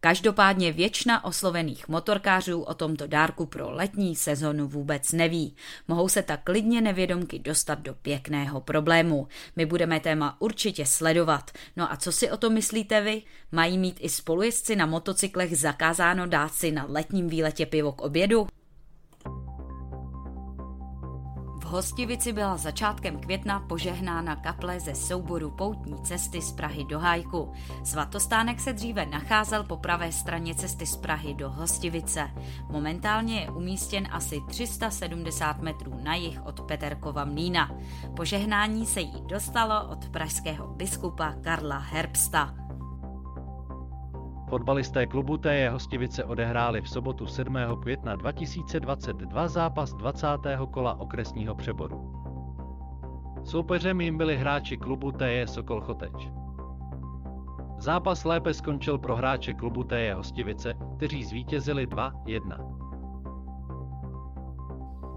Každopádně většina oslovených motorkářů o tomto dárku pro letní sezonu vůbec neví. Mohou se tak klidně nevědomky dostat do pěkného problému. My budeme téma určitě sledovat. No a co si o to myslíte vy? Mají mít i spolujezdci na motocyklech zakázáno dát si na letním výletě pivo k obědu? Hostivici byla začátkem května požehnána kaple ze souboru poutní cesty z Prahy do Hajku. Svatostánek se dříve nacházel po pravé straně cesty z Prahy do Hostivice. Momentálně je umístěn asi 370 metrů na jih od Peterkova mlína. Požehnání se jí dostalo od pražského biskupa Karla Herbsta. Fotbalisté klubu TJ Hostivice odehráli v sobotu 7. května 2022 zápas 20. kola okresního přeboru. Soupeřem jim byli hráči klubu TJ Sokol Choteč. Zápas lépe skončil pro hráče klubu TJ Hostivice, kteří zvítězili 2-1.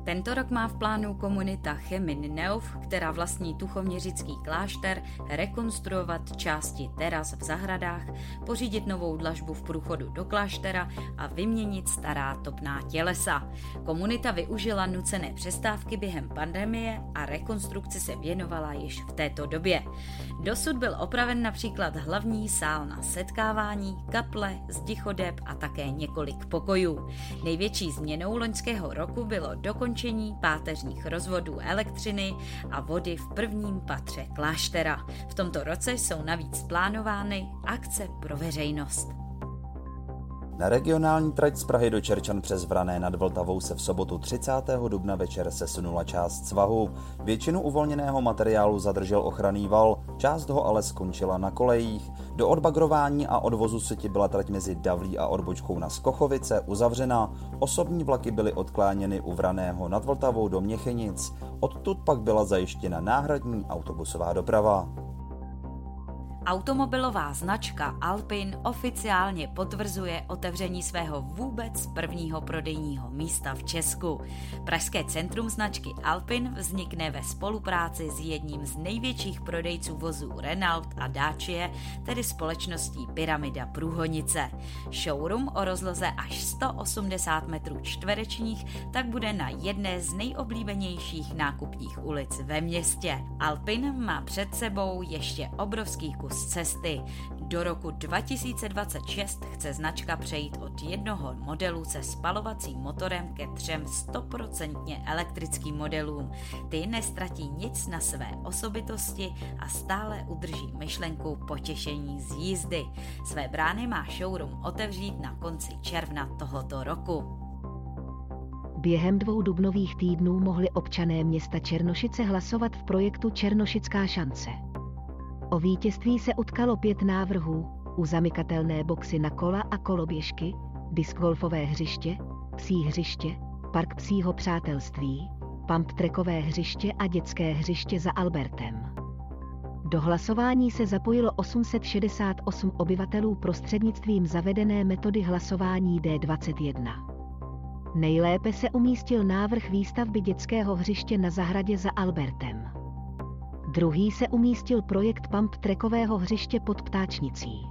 Tento rok má v plánu komunita Chemin Neuf, která vlastní tuchoměřický klášter, rekonstruovat části teras v zahradách, pořídit novou dlažbu v průchodu do kláštera a vyměnit stará topná tělesa. Komunita využila nucené přestávky během pandemie a rekonstrukci se věnovala již v této době. Dosud byl opraven například hlavní sál na setkávání, kaple, zdichodeb a také několik pokojů. Největší změnou loňského roku bylo dokončení ukončení páteřních rozvodů elektřiny a vody v prvním patře kláštera. V tomto roce jsou navíc plánovány akce pro veřejnost. Na regionální trať z Prahy do Čerčan přes Vrané nad Vltavou se v sobotu 30. dubna večer sesunula část svahu. Většinu uvolněného materiálu zadržel ochranný val, část ho ale skončila na kolejích. Do odbagrování a odvozu seti byla trať mezi Davlí a odbočkou na Skochovice uzavřena. Osobní vlaky byly odkláněny u Vraného nad Vltavou do Měchenic. Odtud pak byla zajištěna náhradní autobusová doprava. Automobilová značka Alpin oficiálně potvrzuje otevření svého vůbec prvního prodejního místa v Česku. Pražské centrum značky Alpin vznikne ve spolupráci s jedním z největších prodejců vozů Renault a Dacia, tedy společností Pyramida Průhonice. Showroom o rozloze až 180 metrů čtverečních tak bude na jedné z nejoblíbenějších nákupních ulic ve městě. Alpin má před sebou ještě obrovský kus kus cesty. Do roku 2026 chce značka přejít od jednoho modelu se spalovacím motorem ke třem stoprocentně elektrickým modelům. Ty nestratí nic na své osobitosti a stále udrží myšlenku potěšení z jízdy. Své brány má showroom otevřít na konci června tohoto roku. Během dvou dubnových týdnů mohli občané města Černošice hlasovat v projektu Černošická šance. O vítězství se utkalo pět návrhů, u zamykatelné boxy na kola a koloběžky, diskgolfové hřiště, psí hřiště, park psího přátelství, pump trekové hřiště a dětské hřiště za Albertem. Do hlasování se zapojilo 868 obyvatelů prostřednictvím zavedené metody hlasování D21. Nejlépe se umístil návrh výstavby dětského hřiště na zahradě za Albertem. Druhý se umístil projekt pump trekového hřiště pod Ptáčnicí.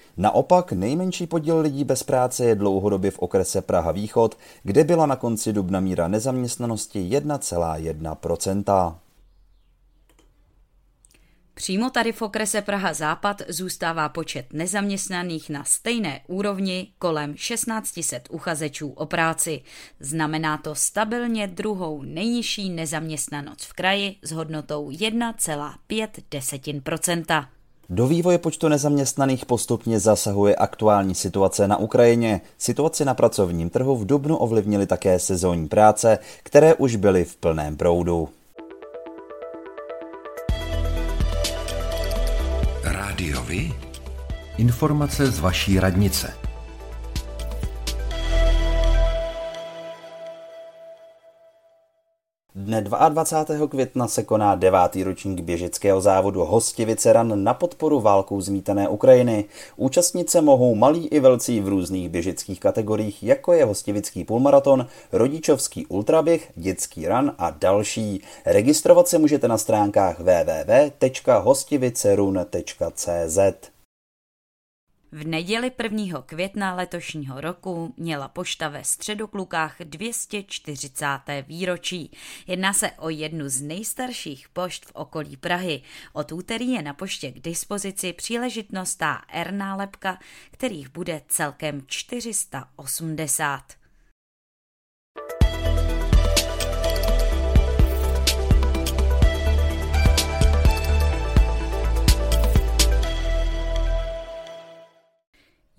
Naopak nejmenší podíl lidí bez práce je dlouhodobě v okrese Praha Východ, kde byla na konci dubna míra nezaměstnanosti 1,1% Přímo tady v okrese Praha Západ zůstává počet nezaměstnaných na stejné úrovni kolem 1600 uchazečů o práci. Znamená to stabilně druhou nejnižší nezaměstnanost v kraji s hodnotou 1,5 do vývoje počtu nezaměstnaných postupně zasahuje aktuální situace na Ukrajině. Situaci na pracovním trhu v Dubnu ovlivnily také sezónní práce, které už byly v plném proudu. Rádiovi? Informace z vaší radnice. Dne 22. května se koná devátý ročník běžeckého závodu Hostivice Ran na podporu válkou zmítané Ukrajiny. Účastnice mohou malí i velcí v různých běžeckých kategoriích, jako je hostivický půlmaraton, rodičovský ultraběh, dětský ran a další. Registrovat se můžete na stránkách www.hostivicerun.cz. V neděli 1. května letošního roku měla pošta ve Středoklukách 240. výročí. Jedná se o jednu z nejstarších pošt v okolí Prahy. Od úterý je na poště k dispozici příležitnostá R nálepka, kterých bude celkem 480.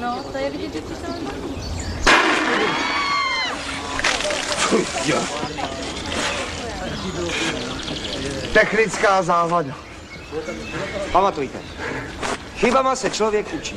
No, to je vidět, že se Technická závada. Pamatujte, chybama se člověk učí.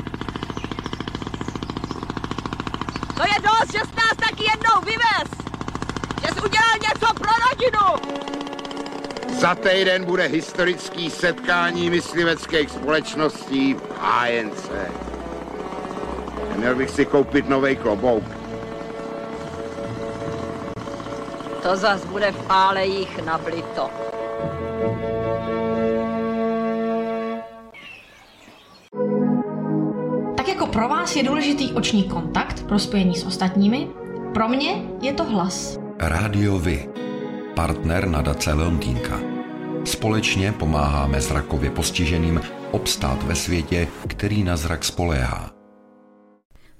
To je dost, že jsi nás taky jednou vyvez! Že jsi udělal něco pro rodinu! Za týden bude historický setkání mysliveckých společností v HNC. Měl bych si koupit nový klobouk. To zas bude v pálejích nablito. Pro vás je důležitý oční kontakt pro spojení s ostatními, pro mě je to hlas. Rádio Vy, partner nadace Leontýnka. Společně pomáháme zrakově postiženým obstát ve světě, který na zrak spoléhá.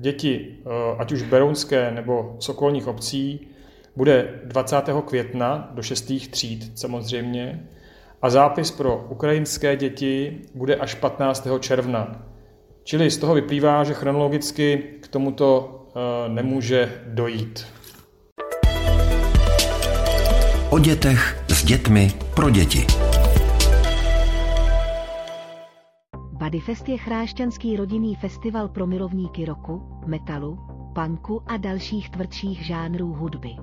děti, eh, ať už berounské nebo z okolních obcí, bude 20. května do 6. tříd samozřejmě a zápis pro ukrajinské děti bude až 15. června. Čili z toho vyplývá, že chronologicky k tomuto eh, nemůže dojít. O dětech s dětmi pro děti. Bodyfest je chrášťanský rodinný festival pro milovníky roku, metalu, punku a dalších tvrdších žánrů hudby.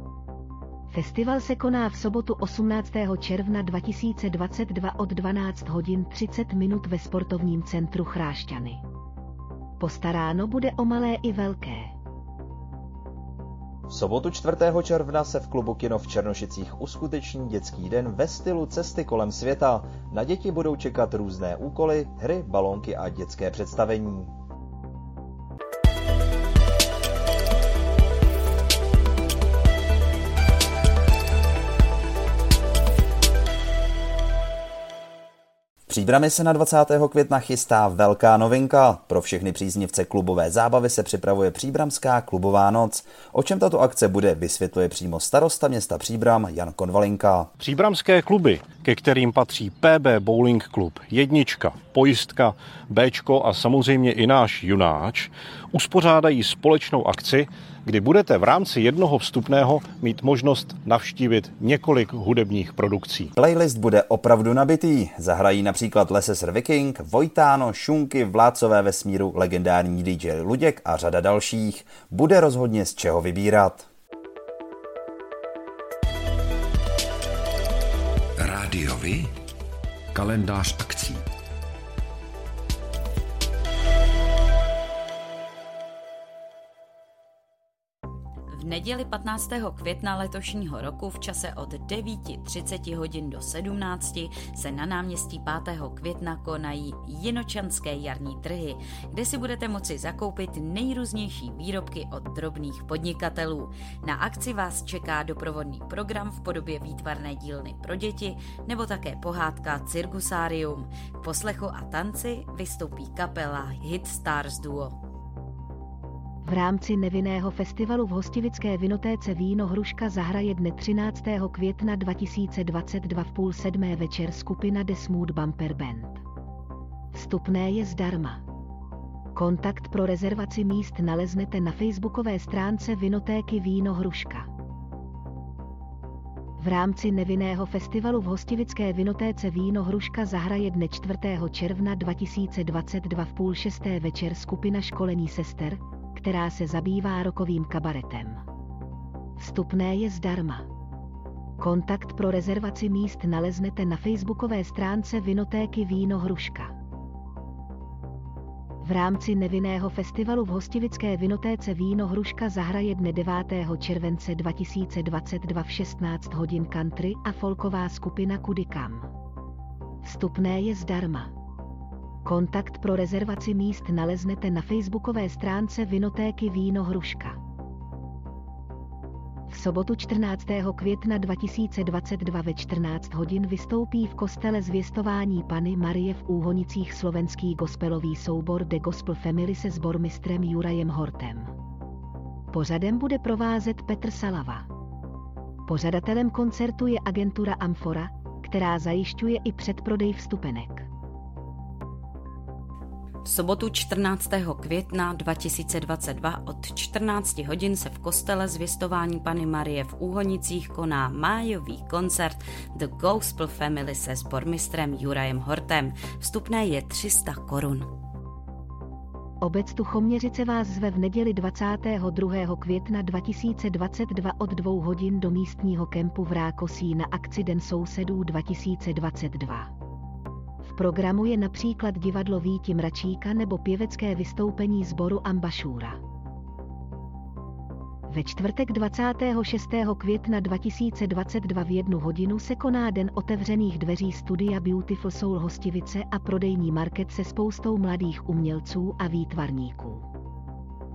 Festival se koná v sobotu 18. června 2022 od 12 hodin 30 minut ve sportovním centru Chrášťany. Postaráno bude o malé i velké. V sobotu 4. června se v klubu Kino v Černošicích uskuteční dětský den ve stylu cesty kolem světa. Na děti budou čekat různé úkoly, hry, balónky a dětské představení. Příbrami se na 20. května chystá velká novinka. Pro všechny příznivce klubové zábavy se připravuje Příbramská klubová noc. O čem tato akce bude, vysvětluje přímo starosta města Příbram Jan Konvalinka. Příbramské kluby, ke kterým patří PB Bowling Club, Jednička, Pojistka, Bčko a samozřejmě i náš Junáč, uspořádají společnou akci, kdy budete v rámci jednoho vstupného mít možnost navštívit několik hudebních produkcí. Playlist bude opravdu nabitý. Zahrají například Leses Viking, Vojtáno, Šunky, Vládcové vesmíru, legendární DJ Luděk a řada dalších. Bude rozhodně z čeho vybírat. Rádiovi? Kalendář akcí. Neděli 15. května letošního roku v čase od 9.30 hodin do 17 se na náměstí 5. května konají jinočanské jarní trhy, kde si budete moci zakoupit nejrůznější výrobky od drobných podnikatelů. Na akci vás čeká doprovodný program v podobě výtvarné dílny pro děti nebo také pohádka Cirkusárium. K poslechu a tanci vystoupí kapela Hit Stars Duo. V rámci nevinného festivalu v hostivické vinotéce Víno Hruška zahraje dne 13. května 2022 v půl sedmé večer skupina The Smooth Bumper Band. Vstupné je zdarma. Kontakt pro rezervaci míst naleznete na facebookové stránce Vinotéky Víno Hruška. V rámci nevinného festivalu v hostivické vinotéce Víno Hruška zahraje dne 4. června 2022 v půl šesté večer skupina školení sester, která se zabývá rokovým kabaretem. Vstupné je zdarma. Kontakt pro rezervaci míst naleznete na facebookové stránce Vinotéky Víno Hruška. V rámci nevinného festivalu v hostivické vinotéce Víno Hruška zahraje dne 9. července 2022 v 16 hodin country a folková skupina Kudikam. Vstupné je zdarma. Kontakt pro rezervaci míst naleznete na facebookové stránce Vinotéky Víno Hruška. V sobotu 14. května 2022 ve 14 hodin vystoupí v kostele zvěstování Pany Marie v Úhonicích slovenský gospelový soubor The Gospel Family se sbormistrem Jurajem Hortem. Pořadem bude provázet Petr Salava. Pořadatelem koncertu je agentura Amfora, která zajišťuje i předprodej vstupenek. V sobotu 14. května 2022 od 14 hodin se v kostele zvěstování Pany Marie v Úhonicích koná májový koncert The Gospel Family se sbormistrem Jurajem Hortem. Vstupné je 300 korun. Obec Tuchoměřice vás zve v neděli 22. května 2022 od 2 hodin do místního kempu v Rákosí na akci Den sousedů 2022 programu je například divadlo Víti Mračíka nebo pěvecké vystoupení sboru Ambašůra. Ve čtvrtek 26. května 2022 v jednu hodinu se koná den otevřených dveří studia Beautiful Soul Hostivice a prodejní market se spoustou mladých umělců a výtvarníků.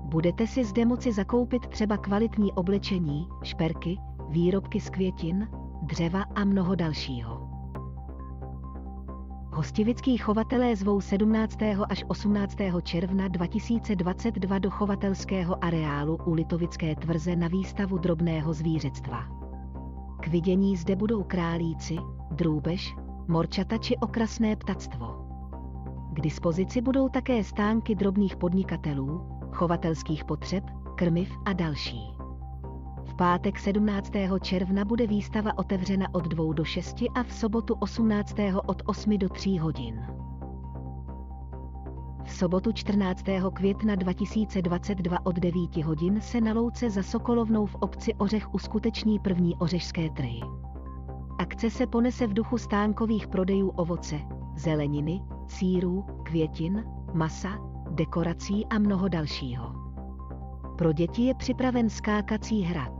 Budete si zde moci zakoupit třeba kvalitní oblečení, šperky, výrobky z květin, dřeva a mnoho dalšího. Hostivický chovatelé zvou 17. až 18. června 2022 do chovatelského areálu u Litovické tvrze na výstavu drobného zvířectva. K vidění zde budou králíci, drůbež, morčata či okrasné ptactvo. K dispozici budou také stánky drobných podnikatelů, chovatelských potřeb, krmiv a další. Pátek 17. června bude výstava otevřena od 2 do 6 a v sobotu 18. od 8 do 3 hodin. V sobotu 14. května 2022 od 9 hodin se na louce za Sokolovnou v obci Ořech uskuteční první ořešské trhy. Akce se ponese v duchu stánkových prodejů ovoce, zeleniny, sírů, květin, masa, dekorací a mnoho dalšího. Pro děti je připraven skákací hrad.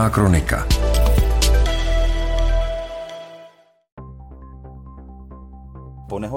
Černá kronika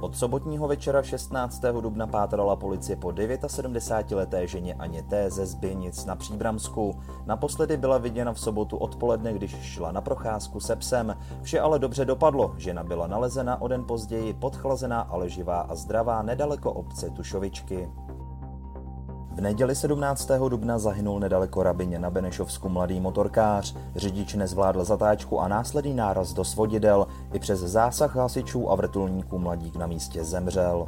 Od sobotního večera 16. dubna pátrala policie po 79-leté ženě Aně T. ze Zběnic na Příbramsku. Naposledy byla viděna v sobotu odpoledne, když šla na procházku se psem. Vše ale dobře dopadlo. Žena byla nalezena o den později, podchlazená, ale živá a zdravá nedaleko obce Tušovičky. V neděli 17. dubna zahynul nedaleko Rabině na Benešovsku mladý motorkář. Řidič nezvládl zatáčku a následný náraz do svodidel. I přes zásah hasičů a vrtulníků mladík na místě zemřel.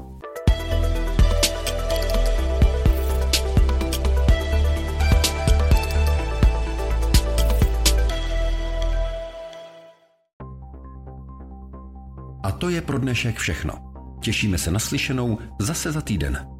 A to je pro dnešek všechno. Těšíme se na slyšenou zase za týden.